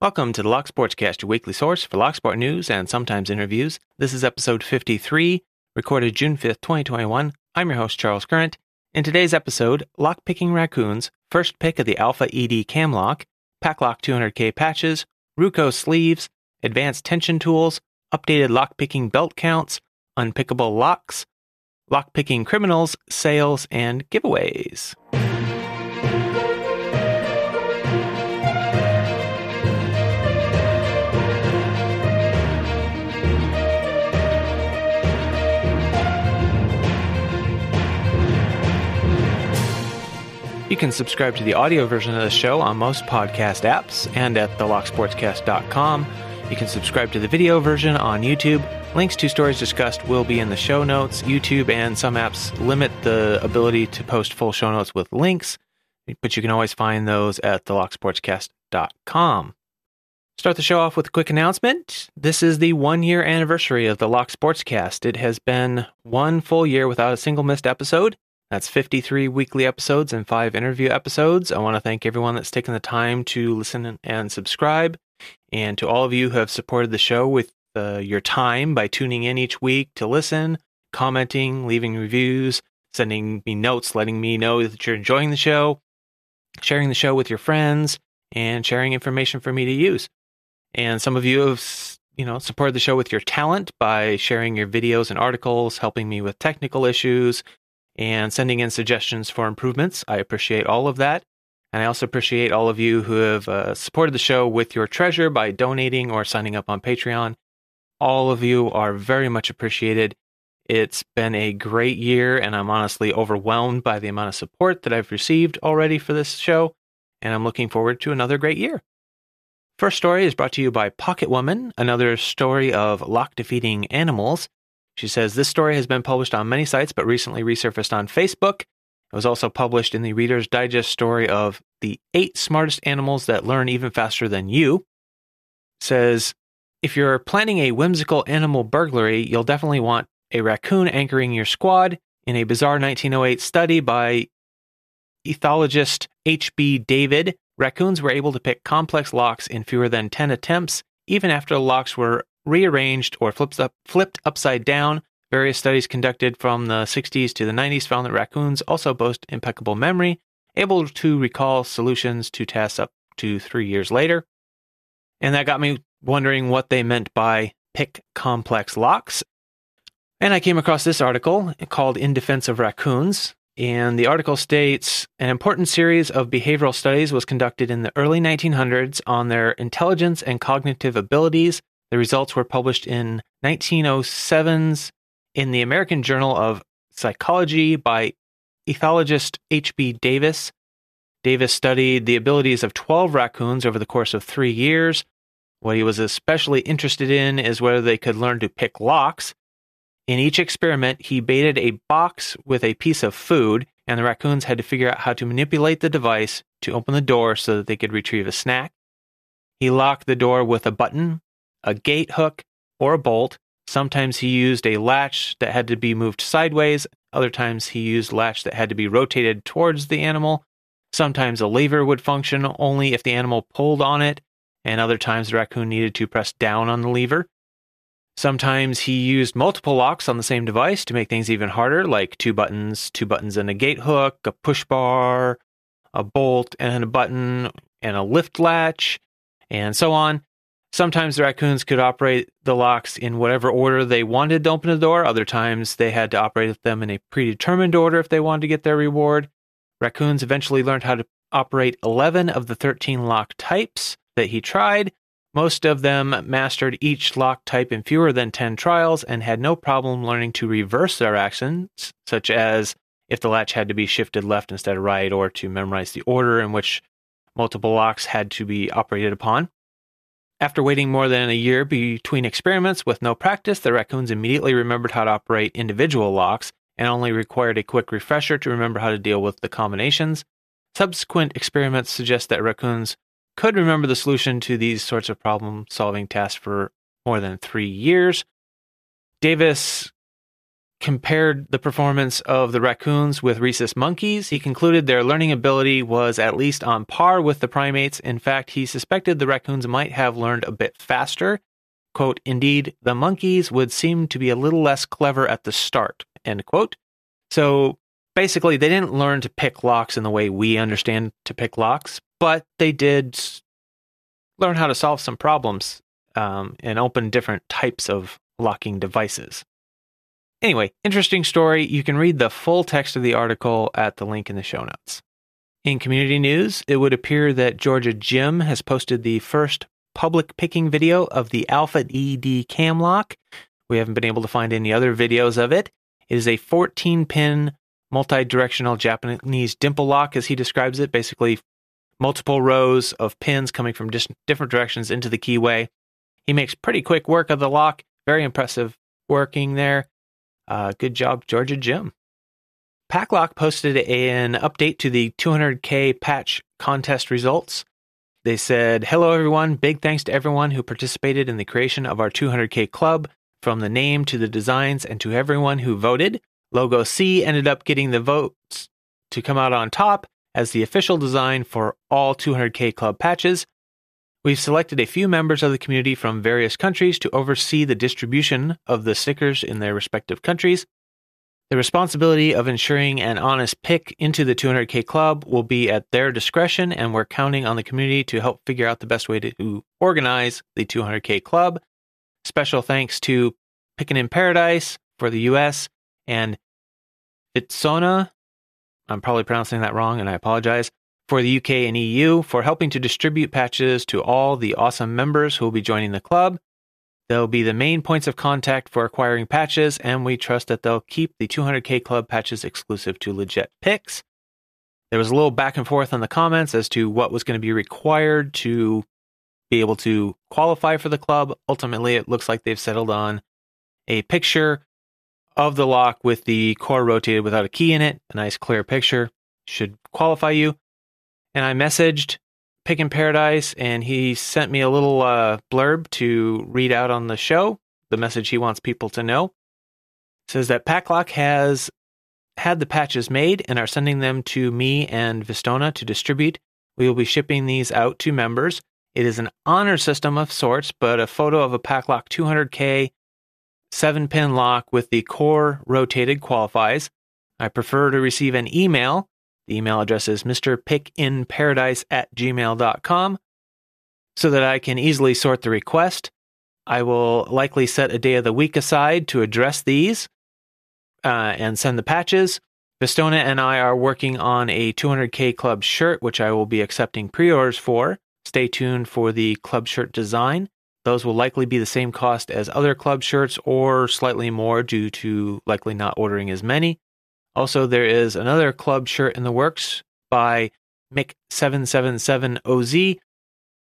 Welcome to the Lock Sportscast, your weekly source for Lock Sport news and sometimes interviews. This is episode 53, recorded June 5th, 2021. I'm your host, Charles Current. In today's episode, lock picking raccoons, first pick of the Alpha ED cam lock, PacLock 200K patches, Ruko sleeves, advanced tension tools, updated lock picking belt counts, unpickable locks, lock picking criminals, sales, and giveaways. Can subscribe to the audio version of the show on most podcast apps and at thelocksportscast.com. You can subscribe to the video version on YouTube. Links to stories discussed will be in the show notes. YouTube and some apps limit the ability to post full show notes with links, but you can always find those at thelocksportscast.com. Start the show off with a quick announcement. This is the one year anniversary of the Lock Sportscast. It has been one full year without a single missed episode. That's 53 weekly episodes and five interview episodes. I want to thank everyone that's taken the time to listen and subscribe, and to all of you who have supported the show with uh, your time by tuning in each week to listen, commenting, leaving reviews, sending me notes, letting me know that you're enjoying the show, sharing the show with your friends, and sharing information for me to use. And some of you have, you know, supported the show with your talent by sharing your videos and articles, helping me with technical issues, and sending in suggestions for improvements. I appreciate all of that. And I also appreciate all of you who have uh, supported the show with your treasure by donating or signing up on Patreon. All of you are very much appreciated. It's been a great year, and I'm honestly overwhelmed by the amount of support that I've received already for this show, and I'm looking forward to another great year. First story is brought to you by Pocket Woman, another story of lock defeating animals. She says this story has been published on many sites, but recently resurfaced on Facebook. It was also published in the Reader's Digest story of the eight smartest animals that learn even faster than you. Says if you're planning a whimsical animal burglary, you'll definitely want a raccoon anchoring your squad. In a bizarre 1908 study by ethologist H.B. Davis, raccoons were able to pick complex locks in fewer than 10 attempts, even after the locks were rearranged or flipped, up, flipped upside down. Various studies conducted from the 60s to the 90s found that raccoons also boast impeccable memory, able to recall solutions to tasks up to three years later. And that got me wondering what they meant by pick complex locks. And I came across this article called In Defense of Raccoons. And the article states an important series of behavioral studies was conducted in the early 1900s on their intelligence and cognitive abilities the results were published in 1907's in the American Journal of Psychology by ethologist H.B. Davis. Davis studied the abilities of 12 raccoons over the course of three years. What he was especially interested in is whether they could learn to pick locks. In each experiment, he baited a box with a piece of food, and the raccoons had to figure out how to manipulate the device to open the door so that they could retrieve a snack. He locked the door with a button a gate hook, or a bolt. Sometimes he used a latch that had to be moved sideways. Other times he used latch that had to be rotated towards the animal. Sometimes a lever would function only if the animal pulled on it, and other times the raccoon needed to press down on the lever. Sometimes he used multiple locks on the same device to make things even harder, like two buttons, two buttons and a gate hook, a push bar, a bolt and a button, and a lift latch, and so on. Sometimes the raccoons could operate the locks in whatever order they wanted to open the door. Other times they had to operate them in a predetermined order if they wanted to get their reward. Raccoons eventually learned how to operate 11 of the 13 lock types that he tried. Most of them mastered each lock type in fewer than 10 trials and had no problem learning to reverse their actions, such as if the latch had to be shifted left instead of right, or to memorize the order in which multiple locks had to be operated upon. After waiting more than a year between experiments with no practice, the raccoons immediately remembered how to operate individual locks and only required a quick refresher to remember how to deal with the combinations. Subsequent experiments suggest that raccoons could remember the solution to these sorts of problem solving tasks for more than three years. Davis compared the performance of the raccoons with rhesus monkeys. He concluded their learning ability was at least on par with the primates. In fact, he suspected the raccoons might have learned a bit faster. Quote, indeed, the monkeys would seem to be a little less clever at the start, end quote. So basically, they didn't learn to pick locks in the way we understand to pick locks, but they did learn how to solve some problems um, and open different types of locking devices. Anyway, interesting story. You can read the full text of the article at the link in the show notes. In community news, it would appear that Georgia Jim has posted the first public picking video of the Alpha ED cam lock. We haven't been able to find any other videos of it. It is a 14 pin multi directional Japanese dimple lock, as he describes it, basically multiple rows of pins coming from dis- different directions into the keyway. He makes pretty quick work of the lock. Very impressive working there. Uh, good job, Georgia Jim. PacLock posted an update to the 200K patch contest results. They said, Hello, everyone. Big thanks to everyone who participated in the creation of our 200K club, from the name to the designs, and to everyone who voted. Logo C ended up getting the votes to come out on top as the official design for all 200K club patches. We've selected a few members of the community from various countries to oversee the distribution of the stickers in their respective countries. The responsibility of ensuring an honest pick into the 200K club will be at their discretion, and we're counting on the community to help figure out the best way to organize the 200K club. Special thanks to Pickin' in Paradise for the US and Fitsona, I'm probably pronouncing that wrong and I apologize, for the UK and EU for helping to distribute patches to all the awesome members who will be joining the club. They'll be the main points of contact for acquiring patches, and we trust that they'll keep the 200k club patches exclusive to legit picks. There was a little back and forth on the comments as to what was going to be required to be able to qualify for the club. Ultimately, it looks like they've settled on a picture of the lock with the core rotated without a key in it. A nice clear picture should qualify you and I messaged Pickin' Paradise, and he sent me a little uh, blurb to read out on the show. The message he wants people to know it says that PacLock has had the patches made and are sending them to me and Vistona to distribute. We will be shipping these out to members. It is an honor system of sorts, but a photo of a PacLock 200K 7 pin lock with the core rotated qualifies. I prefer to receive an email the email address is mrpickinparadise at gmail.com so that I can easily sort the request. I will likely set a day of the week aside to address these uh, and send the patches. Vistona and I are working on a 200K club shirt, which I will be accepting pre orders for. Stay tuned for the club shirt design. Those will likely be the same cost as other club shirts or slightly more due to likely not ordering as many. Also, there is another club shirt in the works by Mick777OZ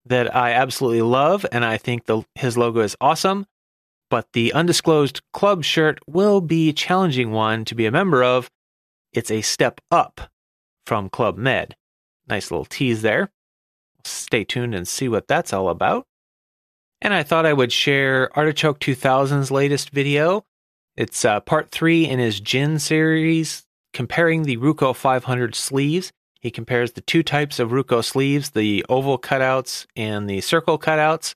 that I absolutely love, and I think the, his logo is awesome. But the undisclosed club shirt will be a challenging one to be a member of. It's a step up from Club Med. Nice little tease there. Stay tuned and see what that's all about. And I thought I would share Artichoke 2000's latest video. It's uh, part three in his Gin series comparing the Ruko 500 sleeves. He compares the two types of Ruko sleeves, the oval cutouts and the circle cutouts.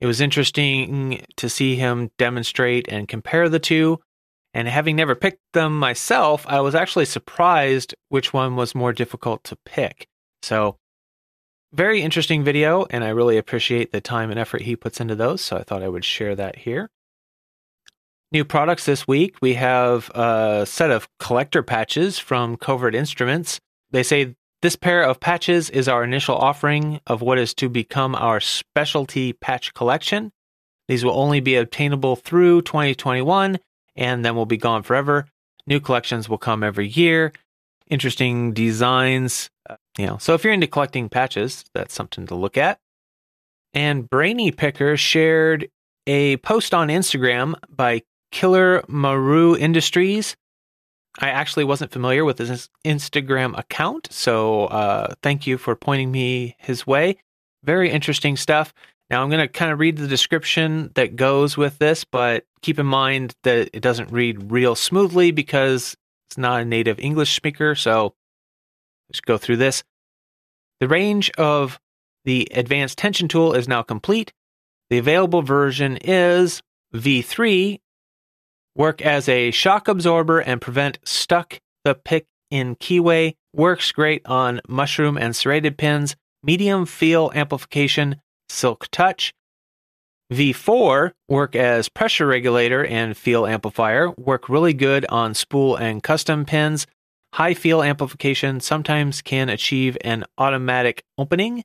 It was interesting to see him demonstrate and compare the two. And having never picked them myself, I was actually surprised which one was more difficult to pick. So, very interesting video, and I really appreciate the time and effort he puts into those. So, I thought I would share that here. New products this week. We have a set of collector patches from Covert Instruments. They say this pair of patches is our initial offering of what is to become our specialty patch collection. These will only be obtainable through 2021 and then will be gone forever. New collections will come every year. Interesting designs, uh, you know. So if you're into collecting patches, that's something to look at. And Brainy Picker shared a post on Instagram by Killermaru Industries. I actually wasn't familiar with his Instagram account, so uh, thank you for pointing me his way. Very interesting stuff. Now, I'm going to kind of read the description that goes with this, but keep in mind that it doesn't read real smoothly because it's not a native English speaker. So let's go through this. The range of the advanced tension tool is now complete. The available version is V3, work as a shock absorber and prevent stuck the pick in keyway, works great on mushroom and serrated pins, medium feel amplification, silk touch. V4 work as pressure regulator and feel amplifier, work really good on spool and custom pins. High feel amplification sometimes can achieve an automatic opening.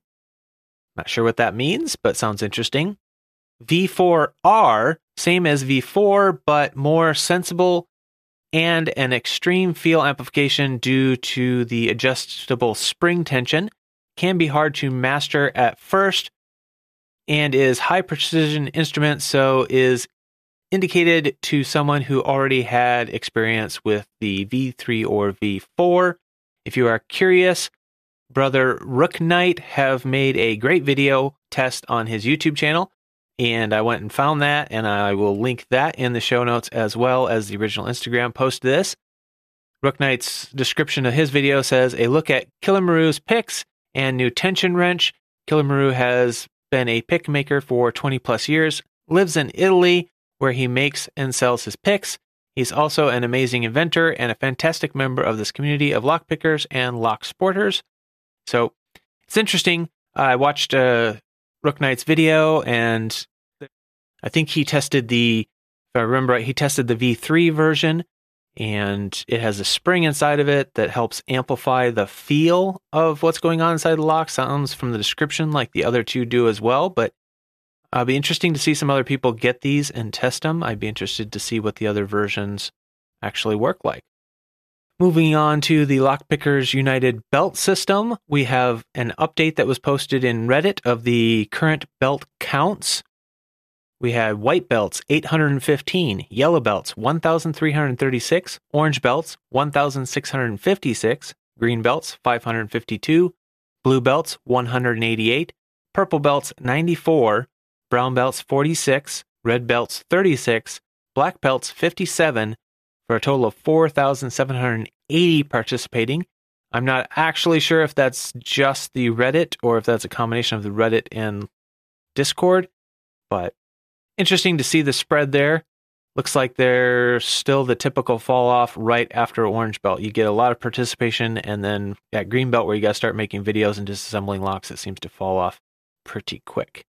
Not sure what that means, but sounds interesting. V4R, same as V4, but more sensible and an extreme feel amplification due to the adjustable spring tension. Can be hard to master at first and is high precision instrument, so is indicated to someone who already had experience with the V3 or V4. If you are curious, brother Rook Knight have made a great video test on his YouTube channel and I went and found that, and I will link that in the show notes as well as the original Instagram post this. Rook Knight's description of his video says a look at Killermaru's picks and new tension wrench. Killimaru has been a pick maker for 20 plus years, lives in Italy where he makes and sells his picks. He's also an amazing inventor and a fantastic member of this community of lock pickers and lock sporters. So it's interesting. I watched uh, Rook Knight's video, and I think he tested the, if I remember right, he tested the V3 version, and it has a spring inside of it that helps amplify the feel of what's going on inside the lock. Sounds from the description like the other two do as well, but it'll be interesting to see some other people get these and test them. I'd be interested to see what the other versions actually work like. Moving on to the Lockpickers United belt system, we have an update that was posted in Reddit of the current belt counts. We had white belts 815, yellow belts 1336, orange belts 1656, green belts 552, blue belts 188, purple belts 94, brown belts 46, red belts 36, black belts 57, for a total of 4,780 participating. I'm not actually sure if that's just the Reddit or if that's a combination of the Reddit and Discord, but interesting to see the spread there. Looks like there's still the typical fall off right after Orange Belt. You get a lot of participation, and then at Green Belt, where you got to start making videos and disassembling locks, it seems to fall off pretty quick.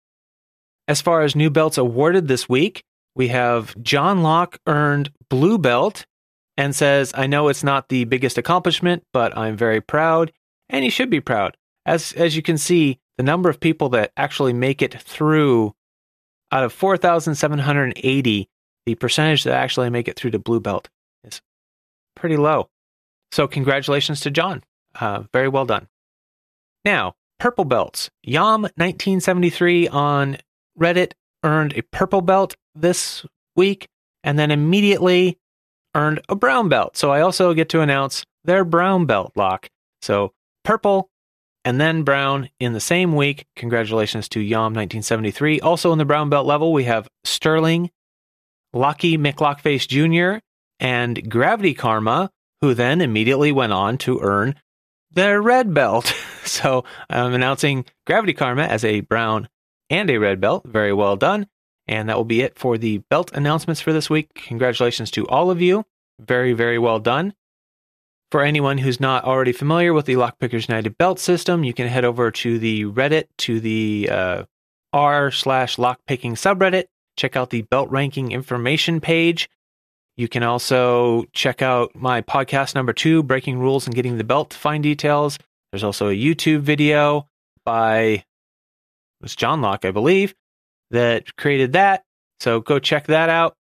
As far as new belts awarded this week, we have John Locke earned blue belt and says, I know it's not the biggest accomplishment, but I'm very proud, and he should be proud. As as you can see, the number of people that actually make it through out of 4,780, the percentage that actually make it through to blue belt is pretty low. So congratulations to John. Uh, very well done. Now, purple belts. Yom 1973 on Reddit earned a purple belt this week and then immediately earned a brown belt. So I also get to announce their brown belt lock. So purple and then brown in the same week. Congratulations to Yom 1973. Also in the brown belt level, we have Sterling, Lucky McLockface Jr., and Gravity Karma, who then immediately went on to earn their red belt. so I'm announcing Gravity Karma as a brown and a red belt. Very well done. And that will be it for the belt announcements for this week. Congratulations to all of you. Very, very well done. For anyone who's not already familiar with the Lockpickers United belt system, you can head over to the Reddit, to the uh, r slash lockpicking subreddit. Check out the belt ranking information page. You can also check out my podcast number two, Breaking Rules and Getting the Belt to find details. There's also a YouTube video by it was John Locke, I believe, that created that. So go check that out,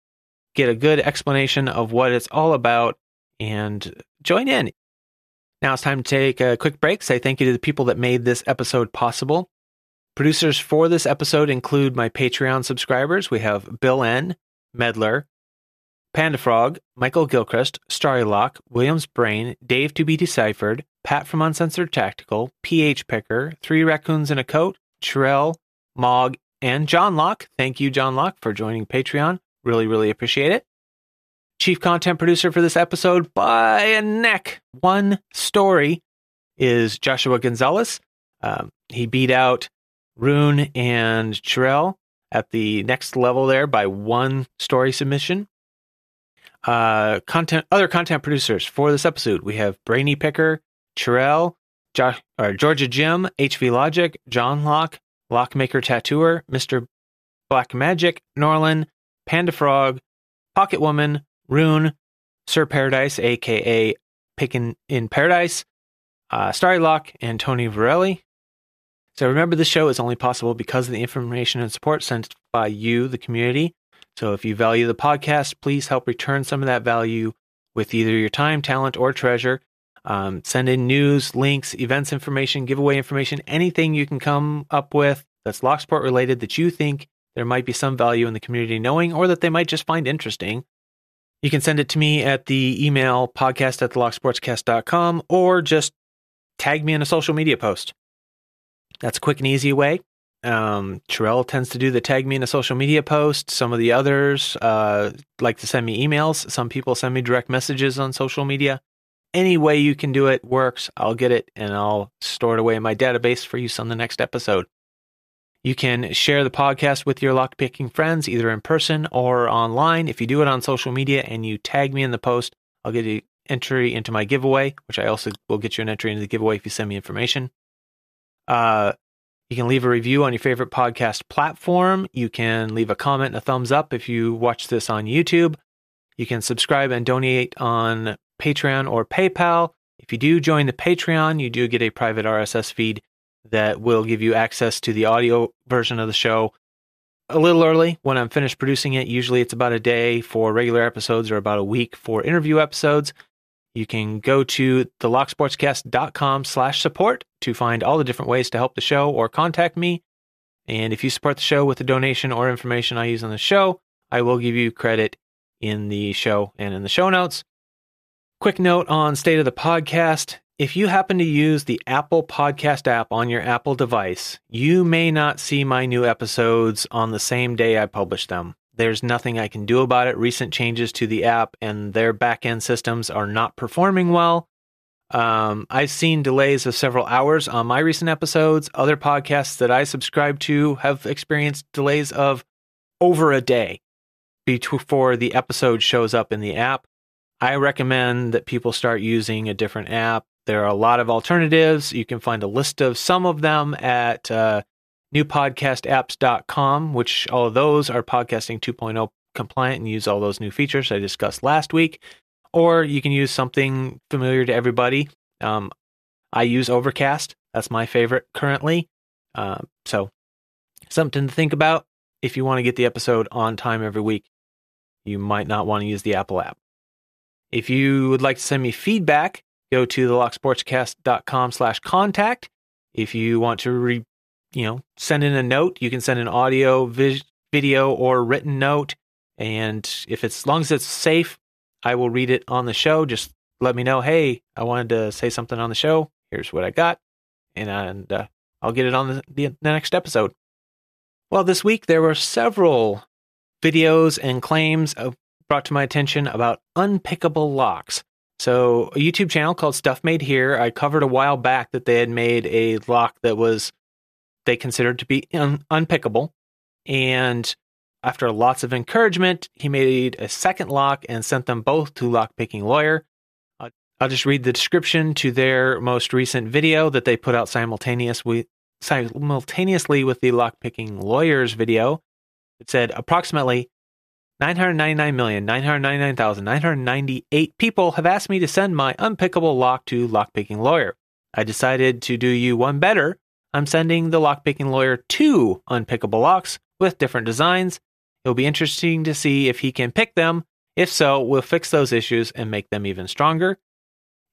get a good explanation of what it's all about, and join in. Now it's time to take a quick break. Say thank you to the people that made this episode possible. Producers for this episode include my Patreon subscribers. We have Bill N., Medler, Panda Frog, Michael Gilchrist, Starry Lock, Williams Brain, Dave to be deciphered, Pat from Uncensored Tactical, PH Picker, Three Raccoons in a Coat, Cherelle, Mog, and John Locke. Thank you, John Locke, for joining Patreon. Really, really appreciate it. Chief content producer for this episode by a neck, one story, is Joshua Gonzalez. Um, he beat out Rune and Cherelle at the next level there by one story submission. Uh, content other content producers for this episode we have Brainy Picker, Cherelle, Josh, or Georgia Jim, HV Logic, John Locke, Lockmaker Tattooer, Mr. Black Magic, Norlin, Panda Frog, Pocket Woman, Rune, Sir Paradise, aka Pickin' in Paradise, uh, Starry Lock, and Tony Varelli. So remember, the show is only possible because of the information and support sent by you, the community. So if you value the podcast, please help return some of that value with either your time, talent, or treasure. Um, send in news, links, events information, giveaway information, anything you can come up with that's Locksport related that you think there might be some value in the community knowing or that they might just find interesting. You can send it to me at the email podcast at thelocksportscast.com or just tag me in a social media post. That's a quick and easy way. Um, Cherelle tends to do the tag me in a social media post. Some of the others uh, like to send me emails. Some people send me direct messages on social media. Any way you can do it works. I'll get it and I'll store it away in my database for use on the next episode. You can share the podcast with your lockpicking friends, either in person or online. If you do it on social media and you tag me in the post, I'll get you entry into my giveaway, which I also will get you an entry into the giveaway if you send me information. Uh, you can leave a review on your favorite podcast platform. You can leave a comment and a thumbs up if you watch this on YouTube. You can subscribe and donate on Patreon or PayPal. If you do join the Patreon, you do get a private RSS feed that will give you access to the audio version of the show a little early when I'm finished producing it. Usually it's about a day for regular episodes or about a week for interview episodes. You can go to thelocksportscast.com slash support to find all the different ways to help the show or contact me. And if you support the show with a donation or information I use on the show, I will give you credit in the show and in the show notes. Quick note on state of the podcast. If you happen to use the Apple Podcast app on your Apple device, you may not see my new episodes on the same day I publish them. There's nothing I can do about it. Recent changes to the app and their backend systems are not performing well. Um, I've seen delays of several hours on my recent episodes. Other podcasts that I subscribe to have experienced delays of over a day before the episode shows up in the app. I recommend that people start using a different app. There are a lot of alternatives. You can find a list of some of them at uh, newpodcastapps.com, which all of those are podcasting 2.0 compliant and use all those new features I discussed last week. Or you can use something familiar to everybody. Um, I use Overcast. That's my favorite currently. Uh, so, something to think about if you want to get the episode on time every week. You might not want to use the Apple app. If you would like to send me feedback, go to thelocksportscast.com slash contact. If you want to re, you know, send in a note. You can send an audio, vis- video, or written note. And if it's as long as it's safe, I will read it on the show. Just let me know, hey, I wanted to say something on the show. Here's what I got, and, and uh, I'll get it on the, the, the next episode. Well, this week there were several videos and claims brought to my attention about unpickable locks. So, a YouTube channel called Stuff Made Here, I covered a while back that they had made a lock that was they considered to be un- unpickable. And after lots of encouragement, he made a second lock and sent them both to Lockpicking Lawyer. Uh, I'll just read the description to their most recent video that they put out simultaneously, simultaneously with the Lockpicking Lawyer's video. It said approximately 999,999,998 people have asked me to send my unpickable lock to Lockpicking Lawyer. I decided to do you one better I'm sending the lockpicking lawyer two unpickable locks with different designs. It'll be interesting to see if he can pick them. If so, we'll fix those issues and make them even stronger.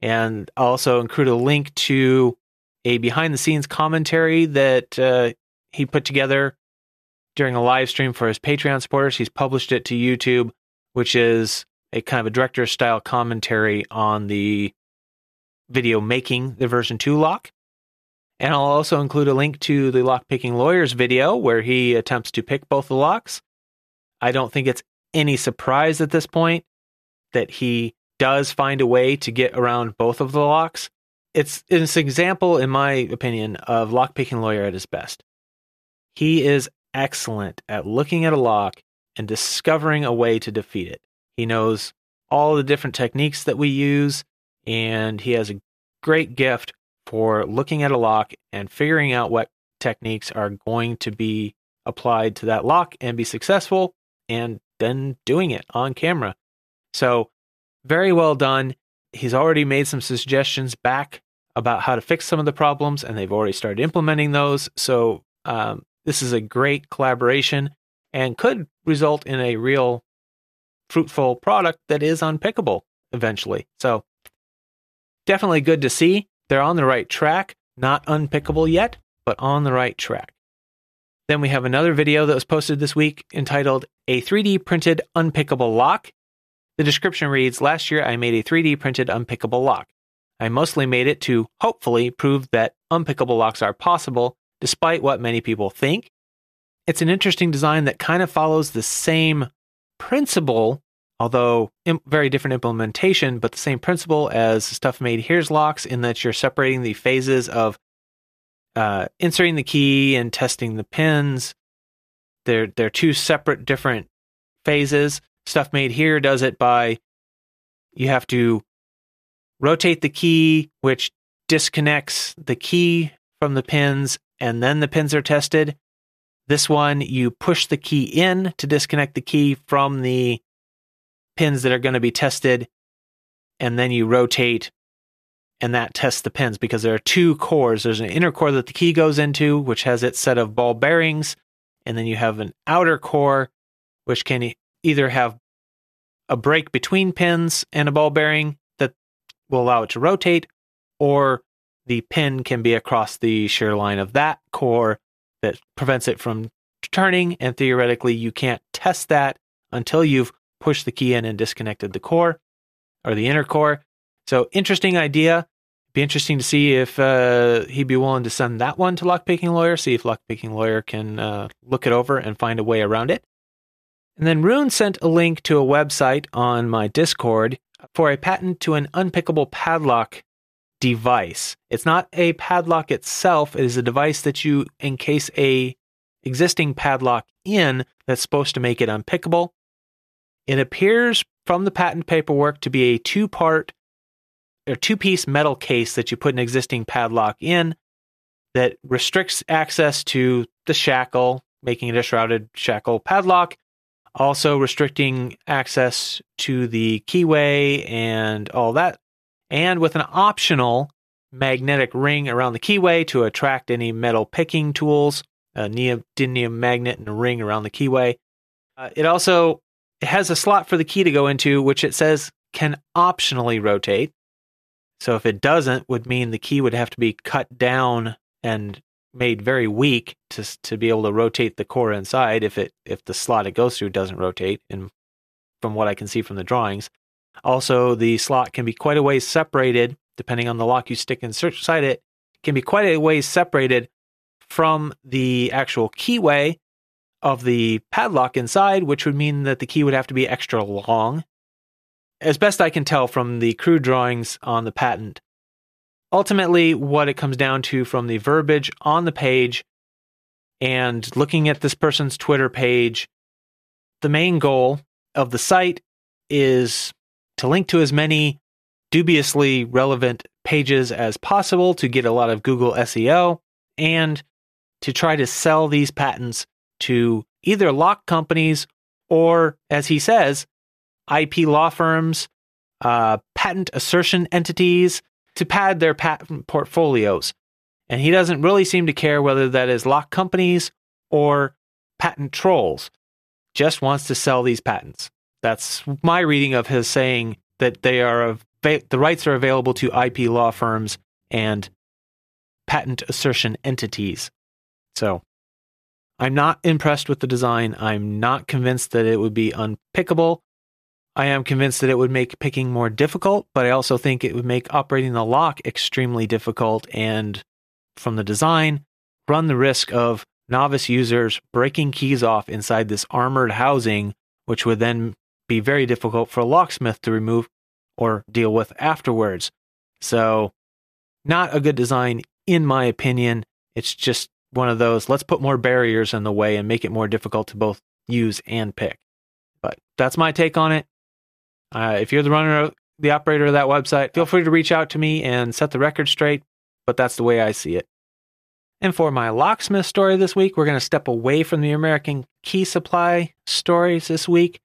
And I'll also include a link to a behind the scenes commentary that uh, he put together during a live stream for his Patreon supporters. He's published it to YouTube, which is a kind of a director style commentary on the video making the version 2 lock. And I'll also include a link to the lockpicking lawyer's video where he attempts to pick both the locks. I don't think it's any surprise at this point that he does find a way to get around both of the locks. It's, it's an example, in my opinion, of lockpicking lawyer at his best. He is excellent at looking at a lock and discovering a way to defeat it. He knows all the different techniques that we use, and he has a great gift for looking at a lock and figuring out what techniques are going to be applied to that lock and be successful, and then doing it on camera. So, very well done. He's already made some suggestions back about how to fix some of the problems, and they've already started implementing those. So, um, this is a great collaboration and could result in a real fruitful product that is unpickable eventually. So, definitely good to see. They're on the right track, not unpickable yet, but on the right track. Then we have another video that was posted this week entitled A 3D Printed Unpickable Lock. The description reads Last year I made a 3D printed unpickable lock. I mostly made it to hopefully prove that unpickable locks are possible, despite what many people think. It's an interesting design that kind of follows the same principle although very different implementation, but the same principle as stuff made here's locks in that you're separating the phases of uh, inserting the key and testing the pins. They're they're two separate different phases. Stuff made here does it by you have to rotate the key, which disconnects the key from the pins, and then the pins are tested. This one, you push the key in to disconnect the key from the pins that are going to be tested, and then you rotate and that tests the pins because there are two cores. There's an inner core that the key goes into, which has its set of ball bearings, and then you have an outer core, which can either have a break between pins and a ball bearing that will allow it to rotate, or the pin can be across the shear line of that core that prevents it from turning. And theoretically, you can't test that until you've pushed the key in and disconnected the core or the inner core. So interesting idea. Be interesting to see if uh, he'd be willing to send that one to Lockpicking Lawyer, see if Lockpicking Lawyer can uh, look it over and find a way around it. And then Rune sent a link to a website on my Discord for a patent to an unpickable padlock device. It's not a padlock itself, it is a device that you encase a existing padlock in that's supposed to make it unpickable. It appears from the patent paperwork to be a two part or two piece metal case that you put an existing padlock in that restricts access to the shackle, making it a shrouded shackle padlock, also restricting access to the keyway and all that, and with an optional magnetic ring around the keyway to attract any metal picking tools, a neodymium magnet and a ring around the keyway. Uh, it also it has a slot for the key to go into, which it says can optionally rotate. So if it doesn't, would mean the key would have to be cut down and made very weak to to be able to rotate the core inside. If it if the slot it goes through doesn't rotate, and from what I can see from the drawings, also the slot can be quite a ways separated depending on the lock you stick inside it. Can be quite a ways separated from the actual keyway of the padlock inside, which would mean that the key would have to be extra long. As best I can tell from the crude drawings on the patent, ultimately, what it comes down to from the verbiage on the page and looking at this person's Twitter page, the main goal of the site is to link to as many dubiously relevant pages as possible to get a lot of Google SEO and to try to sell these patents to either lock companies or, as he says, IP law firms, uh, patent assertion entities to pad their patent portfolios. And he doesn't really seem to care whether that is lock companies or patent trolls, just wants to sell these patents. That's my reading of his saying that they are the rights are available to IP law firms and patent assertion entities. So I'm not impressed with the design. I'm not convinced that it would be unpickable. I am convinced that it would make picking more difficult, but I also think it would make operating the lock extremely difficult and from the design run the risk of novice users breaking keys off inside this armored housing, which would then be very difficult for a locksmith to remove or deal with afterwards. So, not a good design, in my opinion. It's just one of those let's put more barriers in the way and make it more difficult to both use and pick. But that's my take on it. Uh, if you're the runner, the operator of that website, feel free to reach out to me and set the record straight. But that's the way I see it. And for my locksmith story this week, we're going to step away from the American key supply stories this week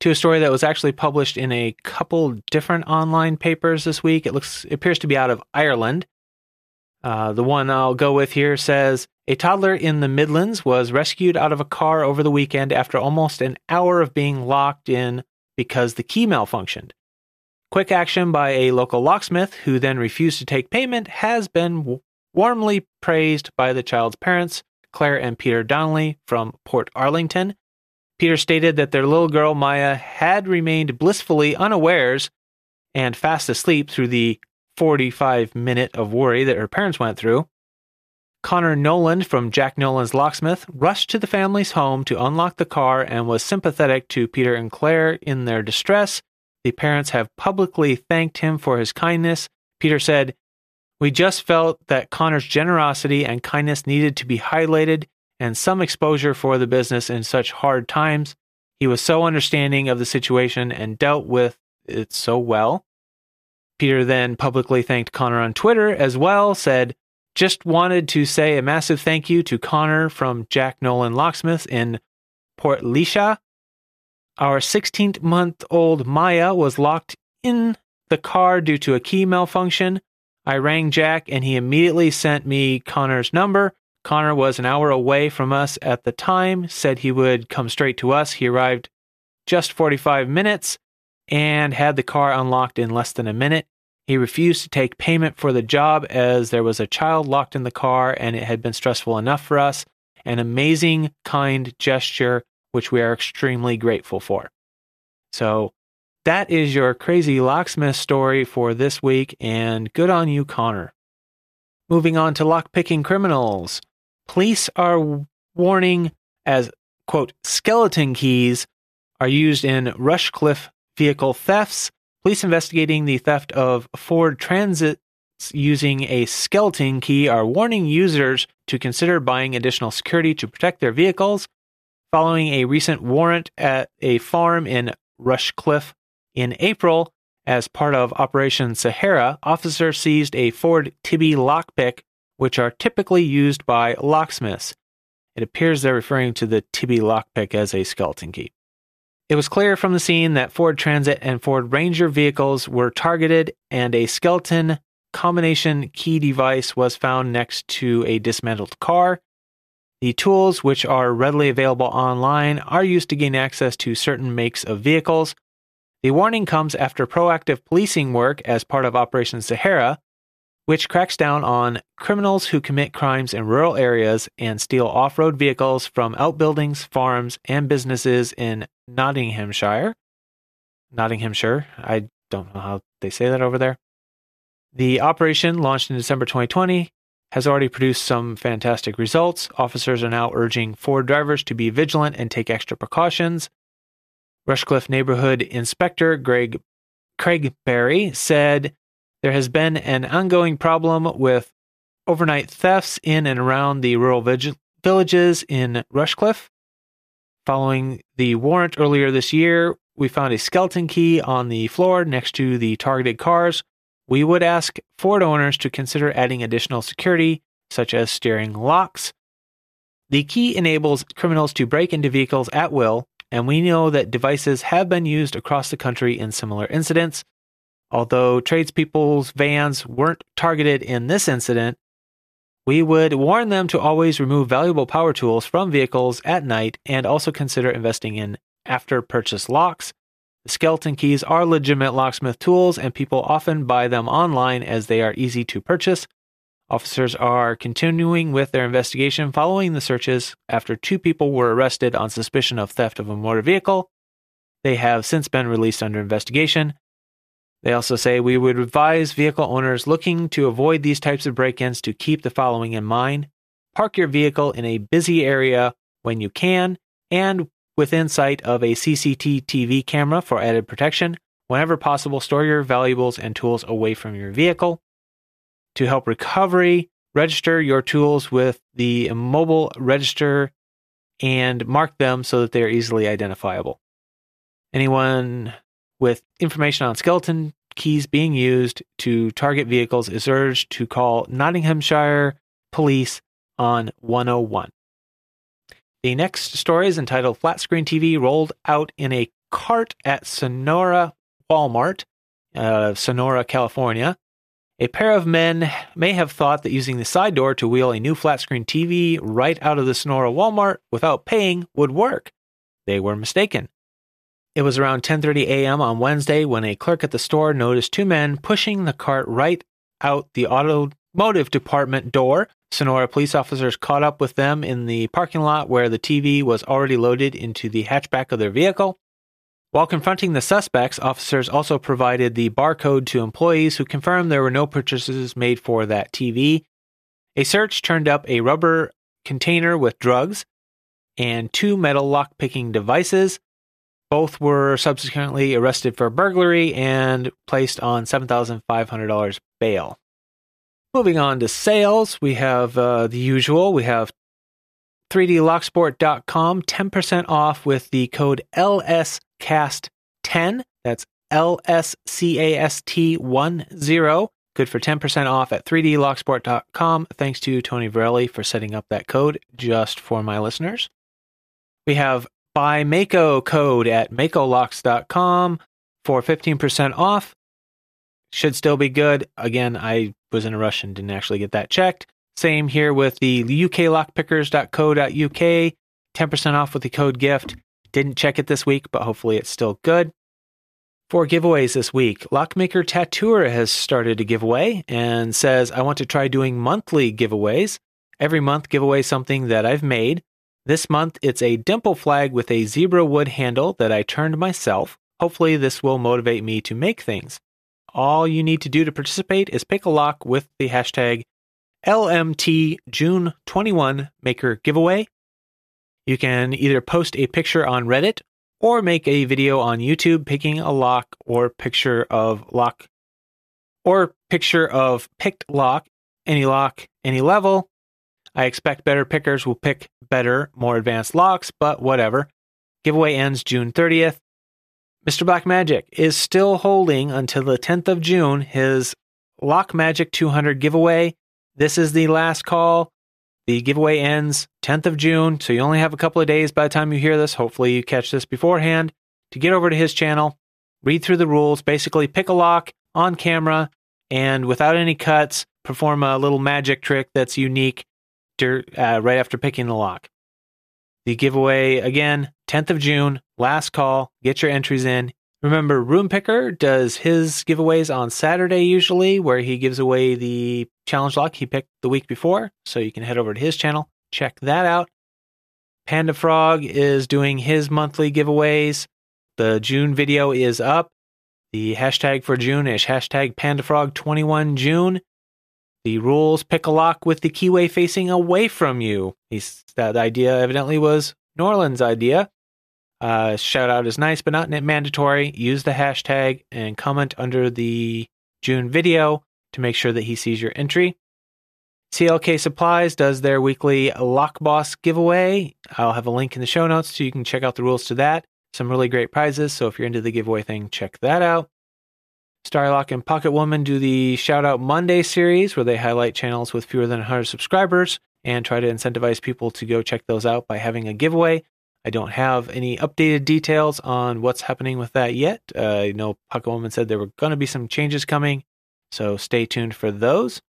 to a story that was actually published in a couple different online papers this week. It looks it appears to be out of Ireland. Uh, the one I'll go with here says a toddler in the Midlands was rescued out of a car over the weekend after almost an hour of being locked in because the key malfunctioned. Quick action by a local locksmith who then refused to take payment has been warmly praised by the child's parents, Claire and Peter Donnelly from Portarlington. Peter stated that their little girl Maya had remained blissfully unawares and fast asleep through the 45 minute of worry that her parents went through. Connor Noland from Jack Nolan's Locksmith rushed to the family's home to unlock the car and was sympathetic to Peter and Claire in their distress. The parents have publicly thanked him for his kindness. Peter said, we just felt that Connor's generosity and kindness needed to be highlighted and some exposure for the business in such hard times. He was so understanding of the situation and dealt with it so well. Peter then publicly thanked Connor on Twitter as well, said, Just wanted to say a massive thank you to Connor from Jack Nolan Locksmith in Port Portlaoise. Our 16 month old Maya was locked in the car due to a key malfunction. I rang Jack and he immediately sent me Connor's number. Connor was an hour away from us at the time, said he would come straight to us. He arrived just 45 minutes and had the car unlocked in less than a minute. He refused to take payment for the job as there was a child locked in the car and it had been stressful enough for us. An amazing, kind gesture, which we are extremely grateful for. So that is your crazy locksmith story for this week, and good on you, Connor. Moving on to lockpicking criminals. Police are warning as, quote, skeleton keys are used in Rushcliffe vehicle thefts. Police investigating the theft of Ford Transits using a skeleton key are warning users to consider buying additional security to protect their vehicles. Following a recent warrant at a farm in Rushcliffe, in April, as part of Operation Sahara, officers seized a Ford Tibbe lockpick, which are typically used by locksmiths. It appears they're referring to the Tibbe lockpick as a skeleton key. It was clear from the scene that Ford Transit and Ford Ranger vehicles were targeted, and a skeleton combination key device was found next to a dismantled car. The tools, which are readily available online, are used to gain access to certain makes of vehicles, the warning comes after proactive policing work as part of Operation Sahara, which cracks down on criminals who commit crimes in rural areas and steal off road vehicles from outbuildings, farms, and businesses in Nottinghamshire. Nottinghamshire. I don't know how they say that over there. The operation, launched in December 2020, has already produced some fantastic results. Officers are now urging Ford drivers to be vigilant and take extra precautions. Rushcliffe neighborhood inspector Greg Craig Barry said there has been an ongoing problem with overnight thefts in and around the rural villages in Rushcliffe. Following the warrant earlier this year, we found a skeleton key on the floor next to the targeted cars. We would ask Ford owners to consider adding additional security, such as steering locks. The key enables criminals to break into vehicles at will and we know that devices have been used across the country in similar incidents. Although tradespeople's vans weren't targeted in this incident, we would warn them to always remove valuable power tools from vehicles at night and also consider investing in after purchase locks. The skeleton keys are legitimate locksmith tools, and people often buy them online as they are easy to purchase. Officers are continuing with their investigation following the searches after two people were arrested on suspicion of theft of a motor vehicle. They have since been released under investigation. They also say we would advise vehicle owners looking to avoid these types of break ins to keep the following in mind park your vehicle in a busy area when you can and within sight of a CCTV camera for added protection. Whenever possible, store your valuables and tools away from your vehicle. To help recovery, register your tools with the mobile register and mark them so that they are easily identifiable. Anyone with information on skeleton keys being used to target vehicles is urged to call Nottinghamshire Police on 101. The next story is entitled Flat Screen TV Rolled Out in a Cart at Sonora Walmart, uh, Sonora, California. A pair of men may have thought that using the side door to wheel a new flat screen TV right out of the Sonora Walmart without paying would work. They were mistaken. It was around 10:30 a.m. on Wednesday when a clerk at the store noticed two men pushing the cart right out the automotive department door. Sonora police officers caught up with them in the parking lot where the TV was already loaded into the hatchback of their vehicle. While confronting the suspects, officers also provided the barcode to employees who confirmed there were no purchases made for that TV. A search turned up a rubber container with drugs and two metal lock-picking devices. Both were subsequently arrested for burglary and placed on $7,500 bail. Moving on to sales, we have uh, the usual. We have 3dlocksport.com, 10% off with the code LSCAST10. That's LSCAST10. Good for 10% off at 3dlocksport.com. Thanks to Tony Varelli for setting up that code just for my listeners. We have buy Mako code at makolocks.com for 15% off. Should still be good. Again, I was in a rush and didn't actually get that checked. Same here with the uklockpickers.co.uk. 10% off with the code GIFT. Didn't check it this week, but hopefully it's still good. For giveaways this week, Lockmaker Tattooer has started a giveaway and says, I want to try doing monthly giveaways. Every month, give away something that I've made. This month, it's a dimple flag with a zebra wood handle that I turned myself. Hopefully, this will motivate me to make things. All you need to do to participate is pick a lock with the hashtag LMT June 21 Maker Giveaway. You can either post a picture on Reddit or make a video on YouTube picking a lock or picture of lock or picture of picked lock, any lock, any level. I expect better pickers will pick better, more advanced locks, but whatever. Giveaway ends June 30th. Mr. Black Magic is still holding until the 10th of June his Lock Magic 200 giveaway. This is the last call. The giveaway ends 10th of June, so you only have a couple of days by the time you hear this. Hopefully, you catch this beforehand to get over to his channel, read through the rules, basically pick a lock on camera, and without any cuts, perform a little magic trick that's unique uh, right after picking the lock. The giveaway again, 10th of June, last call. Get your entries in. Remember, Room Picker does his giveaways on Saturday usually, where he gives away the challenge lock he picked the week before. So you can head over to his channel, check that out. Panda Frog is doing his monthly giveaways. The June video is up. The hashtag for June is hashtag PandaFrog21June. The rules pick a lock with the keyway facing away from you. He's, that idea evidently was Norland's idea. Uh, shout out is nice, but not mandatory. Use the hashtag and comment under the June video to make sure that he sees your entry. CLK Supplies does their weekly Lock Boss giveaway. I'll have a link in the show notes so you can check out the rules to that. Some really great prizes, so if you're into the giveaway thing, check that out. Starlock and Pocket Woman do the Shout Out Monday series where they highlight channels with fewer than 100 subscribers and try to incentivize people to go check those out by having a giveaway. I don't have any updated details on what's happening with that yet. Uh, I know Pocket Woman said there were going to be some changes coming, so stay tuned for those.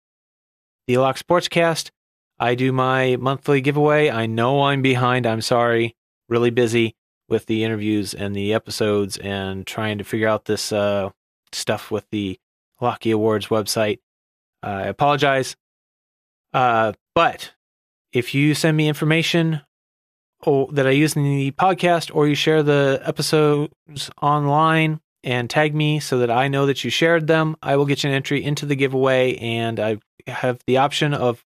The Lock Sportscast, I do my monthly giveaway. I know I'm behind. I'm sorry. Really busy with the interviews and the episodes and trying to figure out this uh, stuff with the Locky Awards website. Uh, I apologize. Uh, but if you send me information that I use in the podcast or you share the episodes online and tag me so that I know that you shared them. I will get you an entry into the giveaway, and I have the option of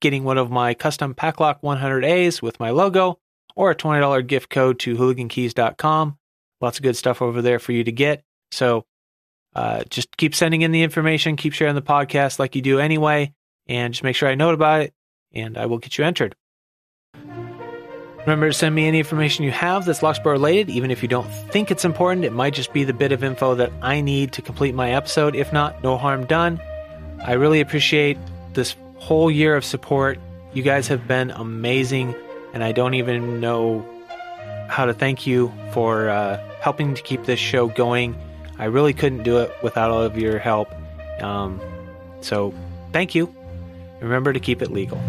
getting one of my custom PacLock 100As with my logo or a $20 gift code to hooligankeys.com. Lots of good stuff over there for you to get. So uh, just keep sending in the information, keep sharing the podcast like you do anyway, and just make sure I know about it, and I will get you entered. Remember to send me any information you have that's Locksport related, even if you don't think it's important. It might just be the bit of info that I need to complete my episode. If not, no harm done. I really appreciate this whole year of support. You guys have been amazing, and I don't even know how to thank you for uh, helping to keep this show going. I really couldn't do it without all of your help. Um, so, thank you. Remember to keep it legal.